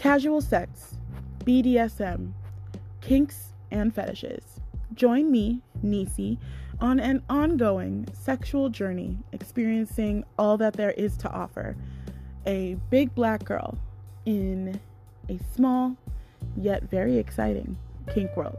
casual sex, BDSM, kinks, and fetishes. Join me, Nisi, on an ongoing sexual journey experiencing all that there is to offer. A big black girl in a small yet very exciting kink world.